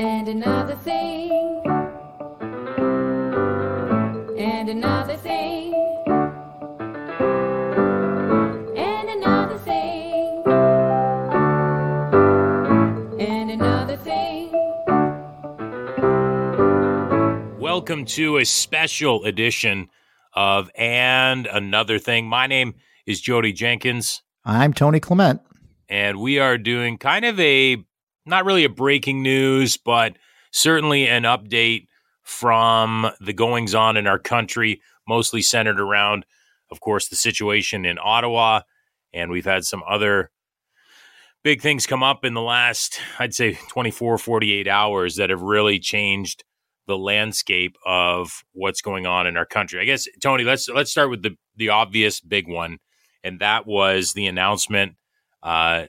and another thing, and another thing, and another thing, and another thing. Welcome to a special edition of And Another Thing. My name is Jodie Jenkins, I'm Tony Clement. and we are doing kind of a not really a breaking news, but certainly an update from the goings on in our country, mostly centered around, of course, the situation in Ottawa. And we've had some other big things come up in the last, I'd say, 24, 48 hours that have really changed the landscape of what's going on in our country. I guess Tony, let's let's start with the the obvious big one, and that was the announcement uh,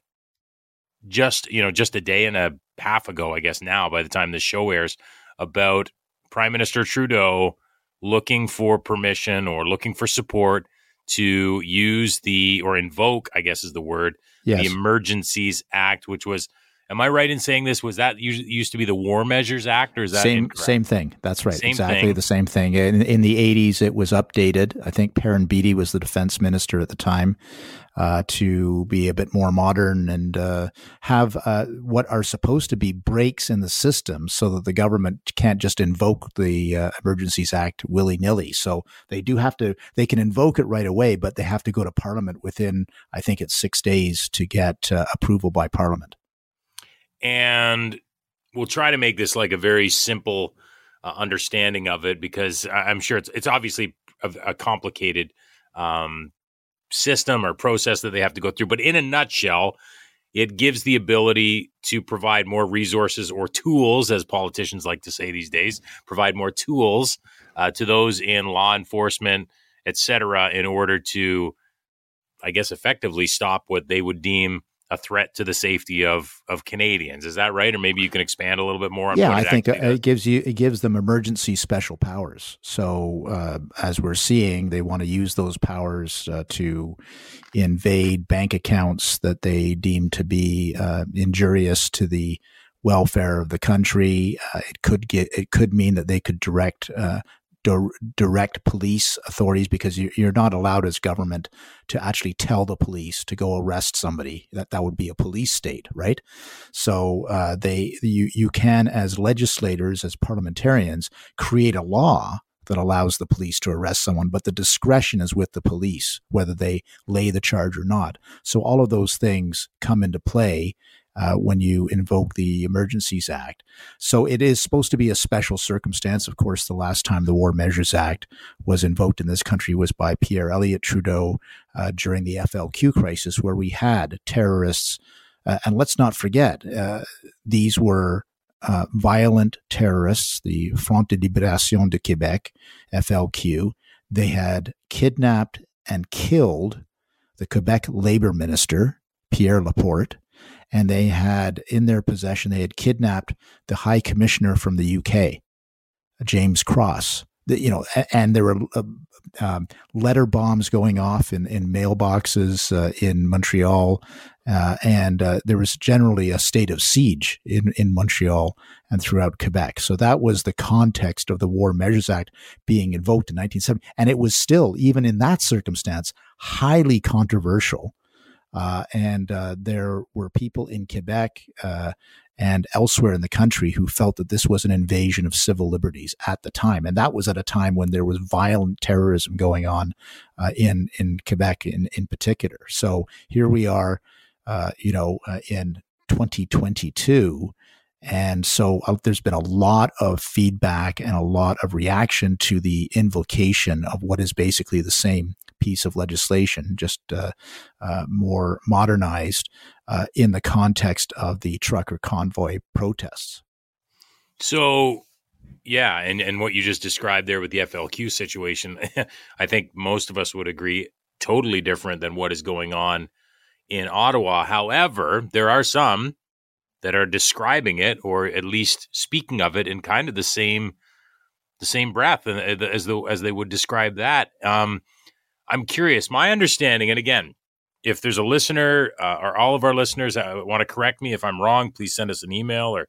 just you know just a day and a half ago, I guess now by the time this show airs, about Prime Minister Trudeau looking for permission or looking for support to use the or invoke, I guess is the word, Yes. the Emergencies Act, which was. Am I right in saying this? Was that used to be the War Measures Act, or is that same incorrect? same thing. That's right. Same exactly thing. the same thing. In, in the 80s, it was updated. I think Perrin Beatty was the defense minister at the time uh, to be a bit more modern and uh, have uh, what are supposed to be breaks in the system so that the government can't just invoke the uh, Emergencies Act willy nilly. So they do have to, they can invoke it right away, but they have to go to Parliament within, I think it's six days to get uh, approval by Parliament. And we'll try to make this like a very simple uh, understanding of it because I'm sure it's it's obviously a, a complicated um, system or process that they have to go through. But in a nutshell, it gives the ability to provide more resources or tools, as politicians like to say these days, provide more tools uh, to those in law enforcement, et cetera, in order to, I guess, effectively stop what they would deem a threat to the safety of of Canadians. Is that right? Or maybe you can expand a little bit more on yeah, what I think uh, it gives you it gives them emergency special powers. So uh, as we're seeing, they want to use those powers uh, to invade bank accounts that they deem to be uh, injurious to the welfare of the country. Uh, it could get it could mean that they could direct. Dir- direct police authorities because you- you're not allowed as government to actually tell the police to go arrest somebody that that would be a police state right so uh, they you you can as legislators as parliamentarians create a law that allows the police to arrest someone, but the discretion is with the police whether they lay the charge or not. So all of those things come into play uh, when you invoke the Emergencies Act. So it is supposed to be a special circumstance. Of course, the last time the War Measures Act was invoked in this country was by Pierre Elliott Trudeau uh, during the FLQ crisis, where we had terrorists. Uh, and let's not forget, uh, these were uh, violent terrorists, the Front de Libération de Québec, FLQ. They had kidnapped and killed the Quebec labor minister, Pierre Laporte, and they had in their possession, they had kidnapped the high commissioner from the UK, James Cross. The, you know, and there were uh, um, letter bombs going off in, in mailboxes uh, in Montreal, uh, and uh, there was generally a state of siege in, in Montreal and throughout Quebec. So that was the context of the War Measures Act being invoked in 1970. And it was still, even in that circumstance, highly controversial. Uh, and uh, there were people in Quebec uh, and elsewhere in the country who felt that this was an invasion of civil liberties at the time. And that was at a time when there was violent terrorism going on uh, in, in Quebec in, in particular. So here we are, uh, you know, uh, in 2022. And so uh, there's been a lot of feedback and a lot of reaction to the invocation of what is basically the same piece of legislation, just uh, uh, more modernized uh, in the context of the trucker convoy protests. So, yeah, and and what you just described there with the FLQ situation, I think most of us would agree totally different than what is going on in Ottawa. However, there are some that are describing it or at least speaking of it in kind of the same the same breath uh, as though as they would describe that. Um, I'm curious. My understanding, and again, if there's a listener uh, or all of our listeners uh, want to correct me if I'm wrong, please send us an email or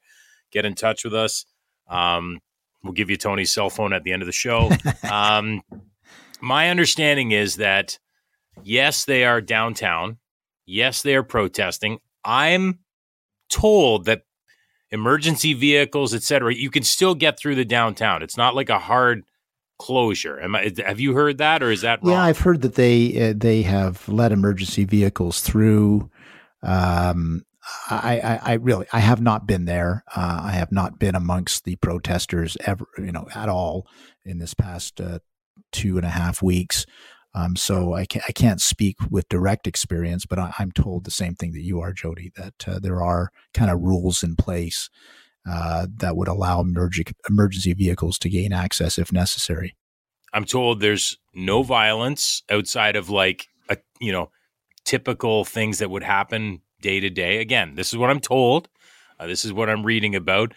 get in touch with us. Um, we'll give you Tony's cell phone at the end of the show. um, my understanding is that yes, they are downtown. Yes, they are protesting. I'm told that emergency vehicles, et cetera, you can still get through the downtown. It's not like a hard closure. Am I, have you heard that, or is that wrong? Yeah, I've heard that they uh, they have let emergency vehicles through. Um, I, I, I, really I have not been there. Uh, I have not been amongst the protesters ever, you know, at all in this past uh, two and a half weeks. Um, so I can't, I can't speak with direct experience, but I, am told the same thing that you are, Jodie, that uh, there are kind of rules in place uh, that would allow emerg- emergency vehicles to gain access if necessary. I'm told there's no violence outside of like a you know typical things that would happen day to day. Again, this is what I'm told. Uh, this is what I'm reading about.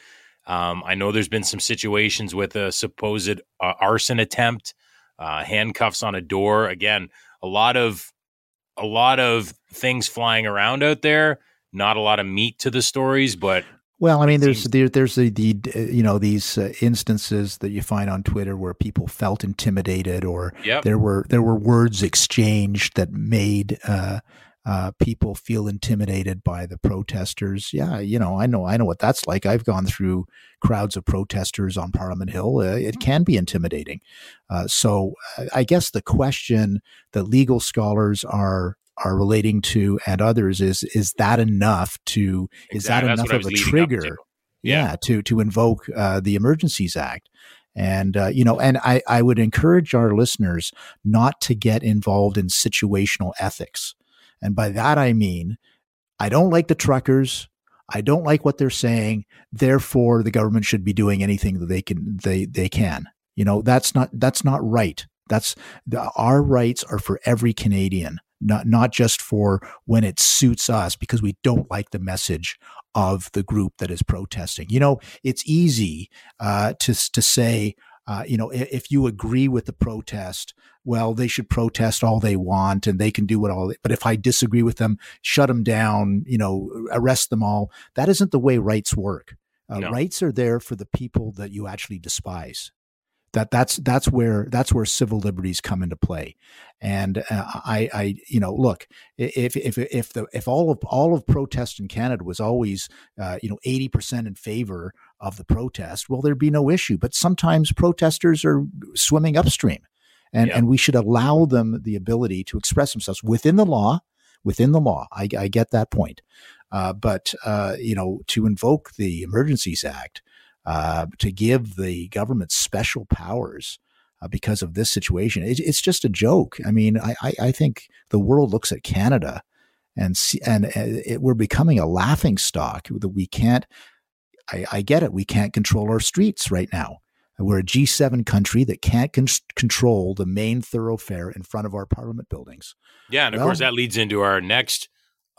Um, I know there's been some situations with a supposed uh, arson attempt, uh, handcuffs on a door. Again, a lot of a lot of things flying around out there. Not a lot of meat to the stories, but well, I mean, there's there, there's the, the you know these uh, instances that you find on Twitter where people felt intimidated, or yep. there were there were words exchanged that made uh, uh, people feel intimidated by the protesters. Yeah, you know, I know I know what that's like. I've gone through crowds of protesters on Parliament Hill. Uh, it can be intimidating. Uh, so, uh, I guess the question that legal scholars are are relating to and others is is that enough to exactly. is that enough of a trigger to. Yeah. yeah. to to invoke uh, the emergencies act and uh, you know and I, I would encourage our listeners not to get involved in situational ethics and by that i mean i don't like the truckers i don't like what they're saying therefore the government should be doing anything that they can they they can you know that's not that's not right that's the, our rights are for every canadian not not just for when it suits us because we don't like the message of the group that is protesting. You know, it's easy uh, to to say. Uh, you know, if, if, you agree with the protest, well, they should protest all they want and they can do what all. They, but if I disagree with them, shut them down. You know, arrest them all. That isn't the way rights work. Uh, no. Rights are there for the people that you actually despise that that's that's where that's where civil liberties come into play. And uh, i i you know look if if if the if all of all of protest in canada was always uh, you know 80% in favor of the protest well there'd be no issue. But sometimes protesters are swimming upstream. And yeah. and we should allow them the ability to express themselves within the law within the law. I, I get that point. Uh, but uh, you know to invoke the emergencies act uh, to give the government special powers uh, because of this situation. It, it's just a joke. I mean, I, I, I, think the world looks at Canada and see, and uh, it, we're becoming a laughing stock that we can't. I, I, get it. We can't control our streets right now. We're a G7 country that can't con- control the main thoroughfare in front of our parliament buildings. Yeah, and of well, course that leads into our next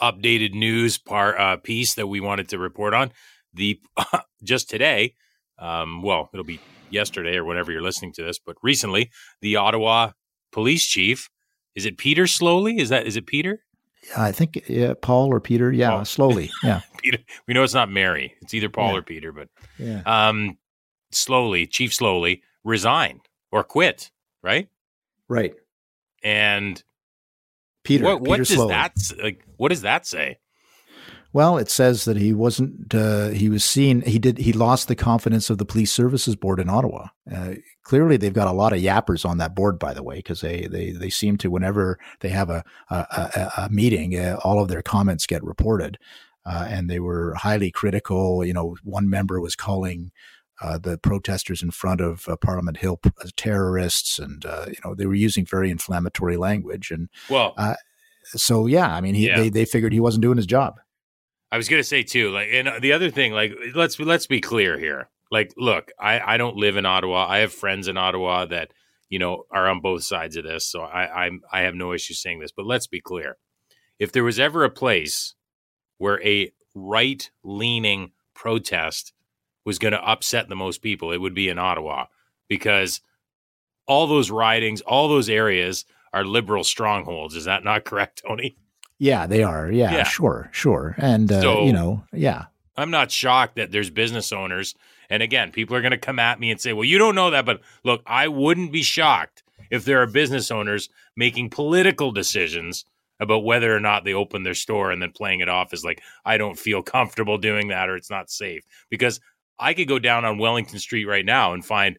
updated news part uh, piece that we wanted to report on the just today, um, well, it'll be yesterday or whenever you're listening to this, but recently, the Ottawa police chief, is it Peter Sloly? Is that is it Peter? Yeah, I think yeah, Paul or Peter. Yeah, Paul. slowly. Yeah, Peter. We know it's not Mary. It's either Paul yeah. or Peter, but yeah. Um, slowly, Chief Sloly resigned or quit. Right. Right. And Peter. What, what Peter does that like? What does that say? Well, it says that he wasn't. Uh, he was seen. He did. He lost the confidence of the police services board in Ottawa. Uh, clearly, they've got a lot of yappers on that board, by the way, because they they they seem to whenever they have a a, a, a meeting, uh, all of their comments get reported, uh, and they were highly critical. You know, one member was calling. Uh, the protesters in front of uh, Parliament Hill terrorists, and you know they were using very inflammatory language. And well, so yeah, I mean, he, yeah. they they figured he wasn't doing his job. I was gonna say too, like, and uh, the other thing, like, let's let's be clear here. Like, look, I I don't live in Ottawa. I have friends in Ottawa that you know are on both sides of this, so I I'm I have no issue saying this. But let's be clear: if there was ever a place where a right leaning protest was going to upset the most people, it would be in Ottawa because all those ridings, all those areas are liberal strongholds. Is that not correct, Tony? Yeah, they are. Yeah, yeah. sure, sure. And uh, so, you know, yeah. I'm not shocked that there's business owners. And again, people are going to come at me and say, well, you don't know that. But look, I wouldn't be shocked if there are business owners making political decisions about whether or not they open their store and then playing it off as like, I don't feel comfortable doing that or it's not safe. Because I could go down on Wellington Street right now and find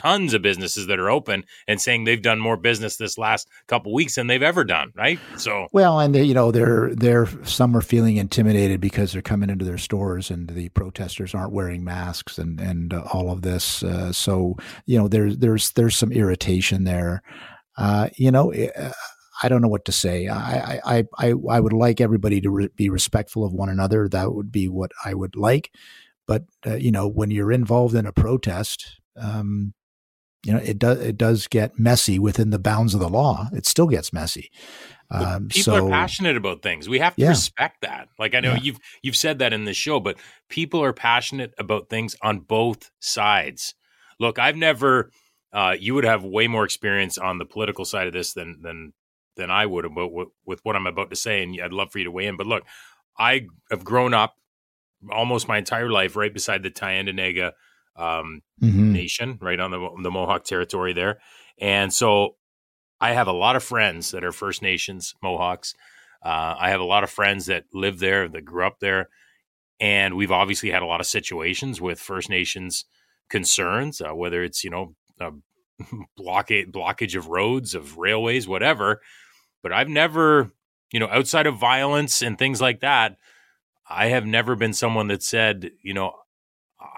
tons of businesses that are open and saying they've done more business this last couple weeks than they've ever done right so well and they, you know they're they're some are feeling intimidated because they're coming into their stores and the protesters aren't wearing masks and and uh, all of this uh, so you know there's there's there's some irritation there uh, you know uh, I don't know what to say. I, I, I, I would like everybody to re- be respectful of one another. That would be what I would like. But uh, you know, when you're involved in a protest, um, you know, it does it does get messy within the bounds of the law. It still gets messy. Um, people so, are passionate about things. We have to yeah. respect that. Like I know yeah. you've you've said that in the show, but people are passionate about things on both sides. Look, I've never. Uh, you would have way more experience on the political side of this than than than I would about with, with what I'm about to say, and I'd love for you to weigh in. But look, I have grown up almost my entire life right beside the Tyendinaga um, mm-hmm. nation, right on the the Mohawk territory there, and so I have a lot of friends that are First Nations Mohawks. Uh, I have a lot of friends that live there, that grew up there, and we've obviously had a lot of situations with First Nations concerns, uh, whether it's you know blockade blockage of roads, of railways, whatever. But I've never, you know, outside of violence and things like that, I have never been someone that said, you know,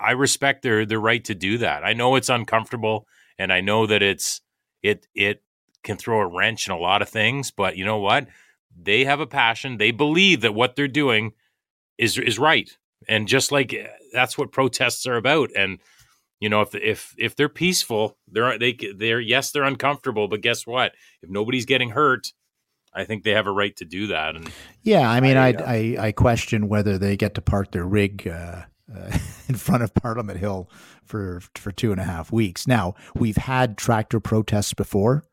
I respect their their right to do that. I know it's uncomfortable, and I know that it's it it can throw a wrench in a lot of things. But you know what? They have a passion. They believe that what they're doing is is right, and just like eh, that's what protests are about. And you know, if if if they're peaceful, they're they they're yes, they're uncomfortable, but guess what? If nobody's getting hurt, I think they have a right to do that. And yeah, I mean, I I, I, I question whether they get to park their rig uh, uh, in front of Parliament Hill for for two and a half weeks. Now we've had tractor protests before.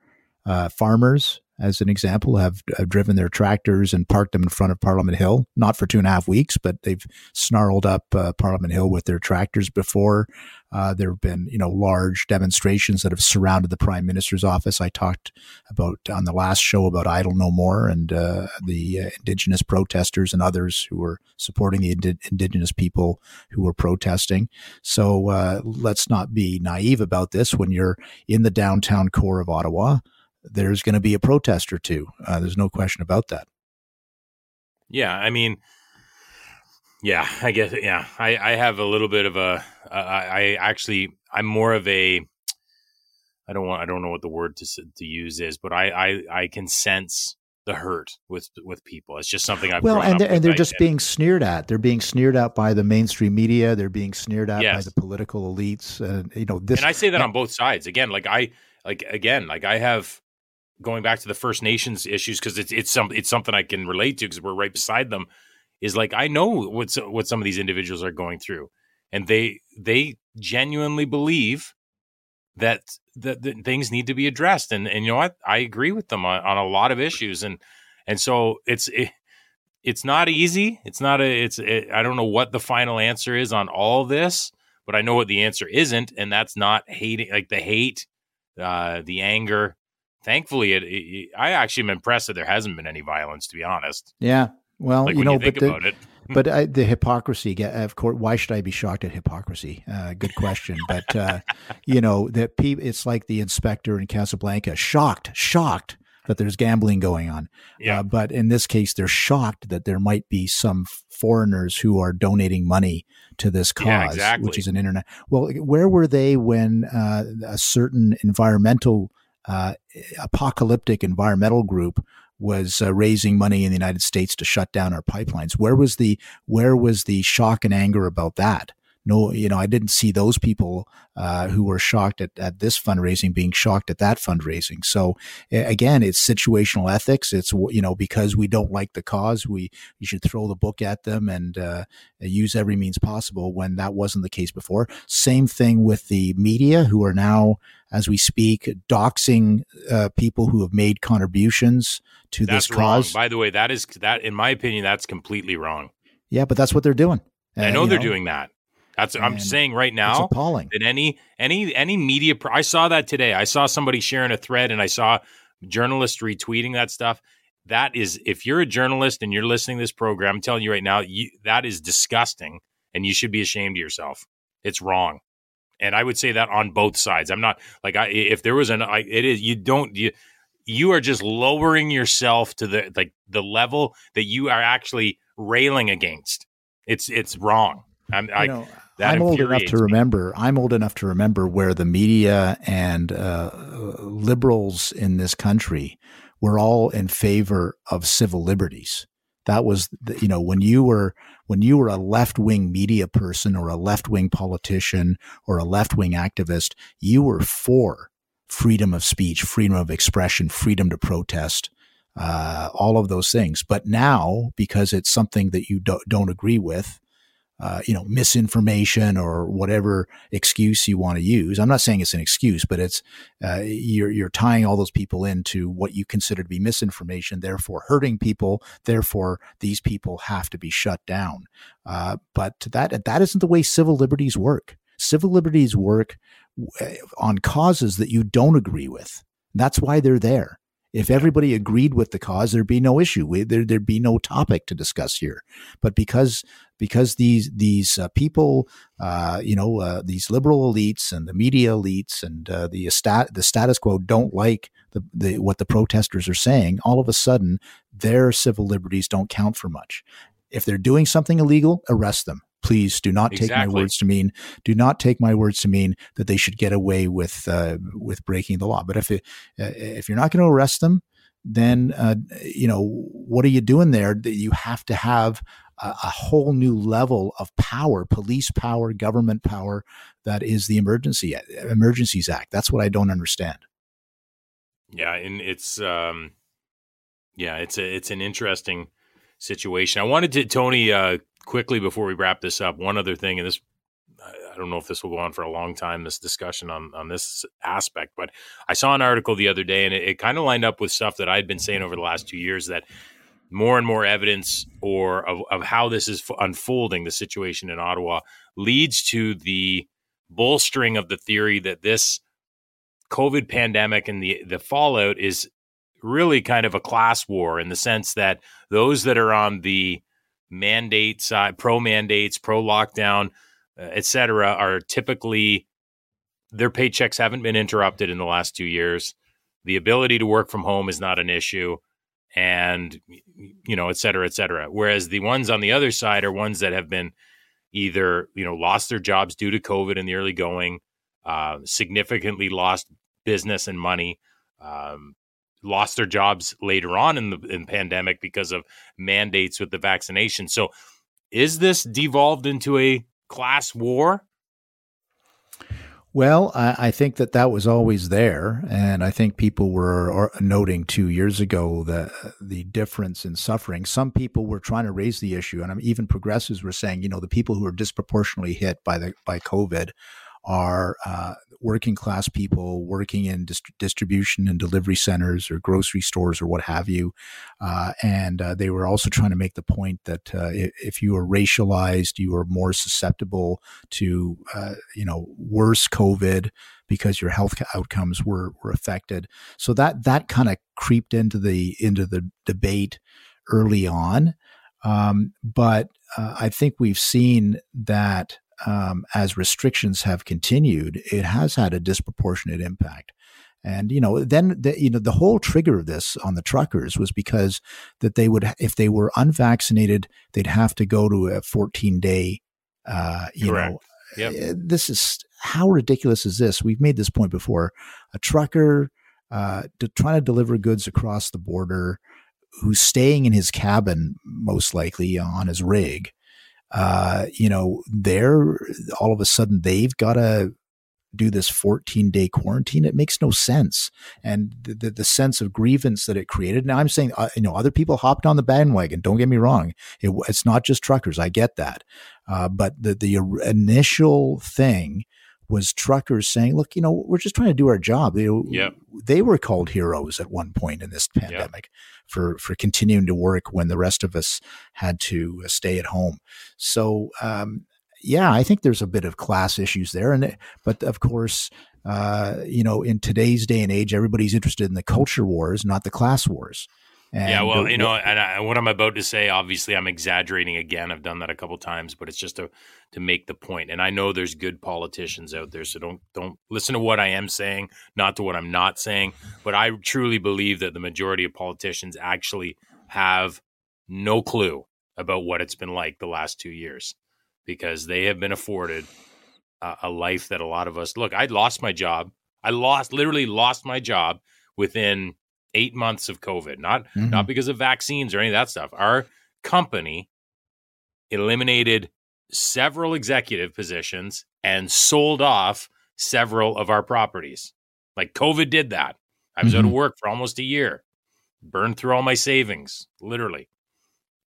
Uh, farmers as an example, have, have, driven their tractors and parked them in front of Parliament Hill, not for two and a half weeks, but they've snarled up uh, Parliament Hill with their tractors before. Uh, there have been, you know, large demonstrations that have surrounded the Prime Minister's office. I talked about on the last show about Idle No More and uh, the uh, Indigenous protesters and others who were supporting the ind- Indigenous people who were protesting. So uh, let's not be naive about this. When you're in the downtown core of Ottawa, there's going to be a protest or two. Uh, there's no question about that. Yeah, I mean, yeah, I guess. Yeah, I, I have a little bit of a. Uh, I actually, I'm more of a. I don't want. I don't know what the word to to use is, but I I, I can sense the hurt with with people. It's just something I've well, and they're, and they're just being sneered at. They're being sneered at by the mainstream media. They're being sneered at yes. by the political elites. And you know this. And I say that on both sides. Again, like I like again, like I have going back to the First Nations issues because it's it's some it's something I can relate to because we're right beside them. Is like I know what what some of these individuals are going through, and they they genuinely believe that that, that things need to be addressed. And and you know what? I agree with them on, on a lot of issues, and and so it's it, it's not easy. It's not a it's it, I don't know what the final answer is on all this, but I know what the answer isn't, and that's not hating like the hate, uh, the anger thankfully, it, it, I actually am impressed that there hasn't been any violence. To be honest. Yeah. Well, like you know, you but the, but I, the hypocrisy. Of course, why should I be shocked at hypocrisy? Uh, good question. but uh, you know that people. It's like the inspector in Casablanca, shocked, shocked that there's gambling going on. Yeah. Uh, but in this case, they're shocked that there might be some foreigners who are donating money to this cause, yeah, exactly. which is an internet. Well, where were they when uh, a certain environmental uh, apocalyptic environmental group was uh, raising money in the United States to shut down our pipelines. Where was the where was the shock and anger about that? No, you know, I didn't see those people uh, who were shocked at, at this fundraising being shocked at that fundraising. So again, it's situational ethics. It's you know because we don't like the cause, we you should throw the book at them and uh, use every means possible. When that wasn't the case before. Same thing with the media, who are now, as we speak, doxing uh, people who have made contributions to that's this cause. Wrong. By the way, that is that in my opinion, that's completely wrong. Yeah, but that's what they're doing I Uh, know you they're doing that. That's I'm saying right now appalling. that any any any media. I saw that today. I saw somebody sharing a thread, and I saw journalists retweeting that stuff. That is, if you're a journalist and you're listening to this program, I'm telling you right now, you, that is disgusting, and you should be ashamed of yourself. It's wrong, and I would say that on both sides. I'm not like I if there was an I, it is you don't you you are just lowering yourself to the like the level that you are actually railing against. It's it's wrong. I'm I, You know, that I'm old enough to me. remember. I'm old enough to remember where the media and uh, liberals in this country were all in favor of civil liberties. That was, the, you know, when you were when you were a left wing media person or a left wing politician or a left wing activist, you were for freedom of speech, freedom of expression, freedom to protest, uh, all of those things. But now, because it's something that you do- don't agree with, uh, you know, misinformation or whatever excuse you want to use. I'm not saying it's an excuse, but it's uh, you're you're tying all those people into what you consider to be misinformation, therefore hurting people. Therefore, these people have to be shut down. Uh, but that that isn't the way civil liberties work. Civil liberties work on causes that you don't agree with. That's why they're there. If everybody agreed with the cause, there'd be no issue. We, there, there'd be no topic to discuss here. But because because these these uh, people, uh, you know, uh, these liberal elites and the media elites and uh, the stat the status quo don't like the, the what the protesters are saying, all of a sudden their civil liberties don't count for much. If they're doing something illegal, arrest them. Please do not take Exactly. my words to mean do not take my words to mean that they should get away with uh, with breaking the law. But if it, uh, if you're not going to arrest them, then uh, you know what are you doing there? That you have to have a, a whole new level of power, police power, government power. That is the emergency Emergencies Act. That's what I don't understand. Yeah, and it's um yeah, it's a it's an interesting situation. I wanted to Tony uh quickly before we wrap this up, one other thing and this I don't know if this will go on for a long time this discussion on on this aspect, but I saw an article the other day and it, it kind of lined up with stuff that I'd been saying over the last 2 years that more and more evidence or of, of how this is unfolding the situation in Ottawa leads to the bolstering of the theory that this COVID pandemic and the the fallout is really kind of a class war in the sense that those that are on the mandate side, pro mandates, pro lockdown, uh, et cetera, are typically their paychecks haven't been interrupted in the last two years. The ability to work from home is not an issue, and you know, et cetera, et cetera. Whereas the ones on the other side are ones that have been either you know lost their jobs due to COVID in the early going, uh, significantly lost business and money, um, lost their jobs later on in the in pandemic because of mandates with the vaccination. So, is this devolved into a class war? Well, I, I think that that was always there, and I think people were noting two years ago the uh, the difference in suffering. Some people were trying to raise the issue, and even progressives were saying, you know, the people who are disproportionately hit by the by COVID are uh, working class people working in dist- distribution and delivery centers or grocery stores or what have you. Uh, and uh, they were also trying to make the point that uh, if, you are racialized, you are more susceptible to, uh, you know, worse COVID because your health outcomes were, were affected. So that, that kind of creeped into the, into the debate early on. Um, but uh, I think we've seen that um, as restrictions have continued, it has had a disproportionate impact. And you know, then the, you know the whole trigger of this on the truckers was because that they would, if they were unvaccinated, they'd have to go to a 14 day. Uh, you Correct. know, Yep. uh, this is how ridiculous is this? We've made this point before. A trucker uh, to, trying to deliver goods across the border, who's staying in his cabin, most likely on his rig uh, you know, they're all of a sudden they've got to do this 14 day quarantine. It makes no sense. And the, the, the, sense of grievance that it created. Now I'm saying, uh, you know, other people hopped on the bandwagon. Don't get me wrong. It, it's not just truckers. I get that. Uh, but the, the initial thing was truckers saying, "Look, you know, we're just trying to do our job." Yep. they were called heroes at one point in this pandemic for for continuing to work when the rest of us had to uh, stay at home. So, um, yeah, I think there's a bit of class issues there, and but of course, uh, you know, in today's day and age, everybody's interested in the culture wars, not the class wars. And yeah, well, the- you know, and I, what I'm about to say, obviously, I'm exaggerating again. I've done that a couple times, but it's just to to make the point. And I know there's good politicians out there, so don't don't listen to what I am saying, not to what I'm not saying. But I truly believe that the majority of politicians actually have no clue about what it's been like the last two years because they have been afforded a, a life that a lot of us look. I lost my job. I lost literally lost my job within eight months of COVID. Not Mhm. not because of vaccines or any of that stuff. Our company eliminated several executive positions and sold off several of our properties. Like COVID did that. I was out of Mhm. work for almost a year, burned through all my savings, literally.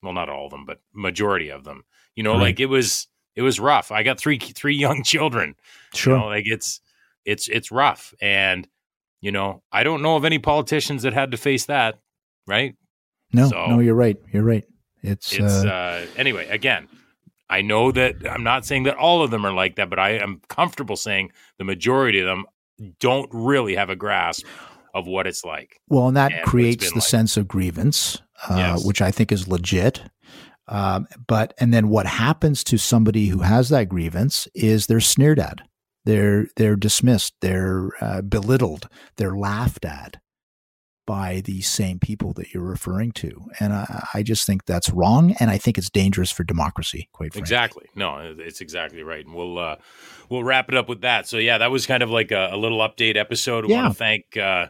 Well, not all of them, but majority of them. You know, Right. like it was it was rough. I got three three young children. sure. You know, like it's it's it's rough. And, you know, I don't know of any politicians that had to face that, right? no, so- no, you're right. You're right. It's, It's uh, uh, anyway. Again, I know that I'm not saying that all of them are like that, but I am comfortable saying the majority of them don't really have a grasp of what it's like. Well, and that and creates the like. sense of grievance, uh, Yes. which I think is legit. Um, but and then what happens to somebody who has that grievance is they're sneered at, they're they're dismissed, they're uh, belittled, they're laughed at by these same people that you're referring to, and I, I just think that's wrong, and I think it's dangerous for democracy. Quite frankly. Exactly. No, it's exactly right. And we'll uh, we'll wrap it up with that. So yeah, that was kind of like a, a little update episode. We Yeah. want to thank uh,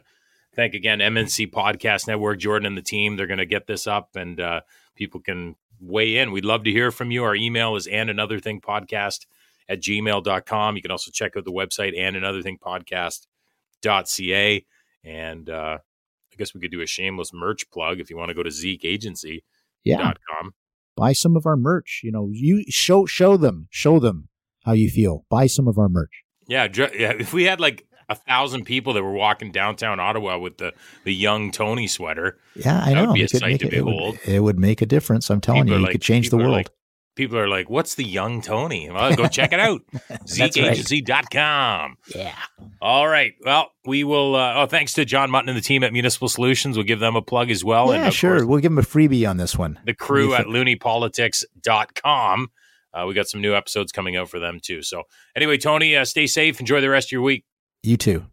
thank again MNC Podcast Network, Jordan and the team. They're going to get this up, and uh, people can weigh in. We'd love to hear from you. Our email is and another thing podcast at gmail.com. You can also check out the website and another thing podcast.ca. And uh, I guess we could do a shameless merch plug if you want to go to zekeagency.com. Yeah, buy some of our merch. You know, you show show them show them how you feel. Buy some of our merch. Yeah, dr- yeah. If we had like a thousand people that were walking downtown Ottawa with the the young Tony sweater, Yeah, I That would know. be a It sight to it, it would- It would, make a difference. I'm telling People you, you like- could change the world. like- people are like, "What's the young Tony?" Well, go check it out. ZekeAgency.com. yeah. All right. Well, we will. Uh, oh, thanks to John Mutton and the team at Municipal Solutions. We'll give them a plug as well. yeah, of sure. course, we'll give them a freebie on this one. the crew at looniepolitics.com. Uh, we got some new episodes coming out for them too. So, anyway, Tony, uh, stay safe. Enjoy the rest of your week. You too.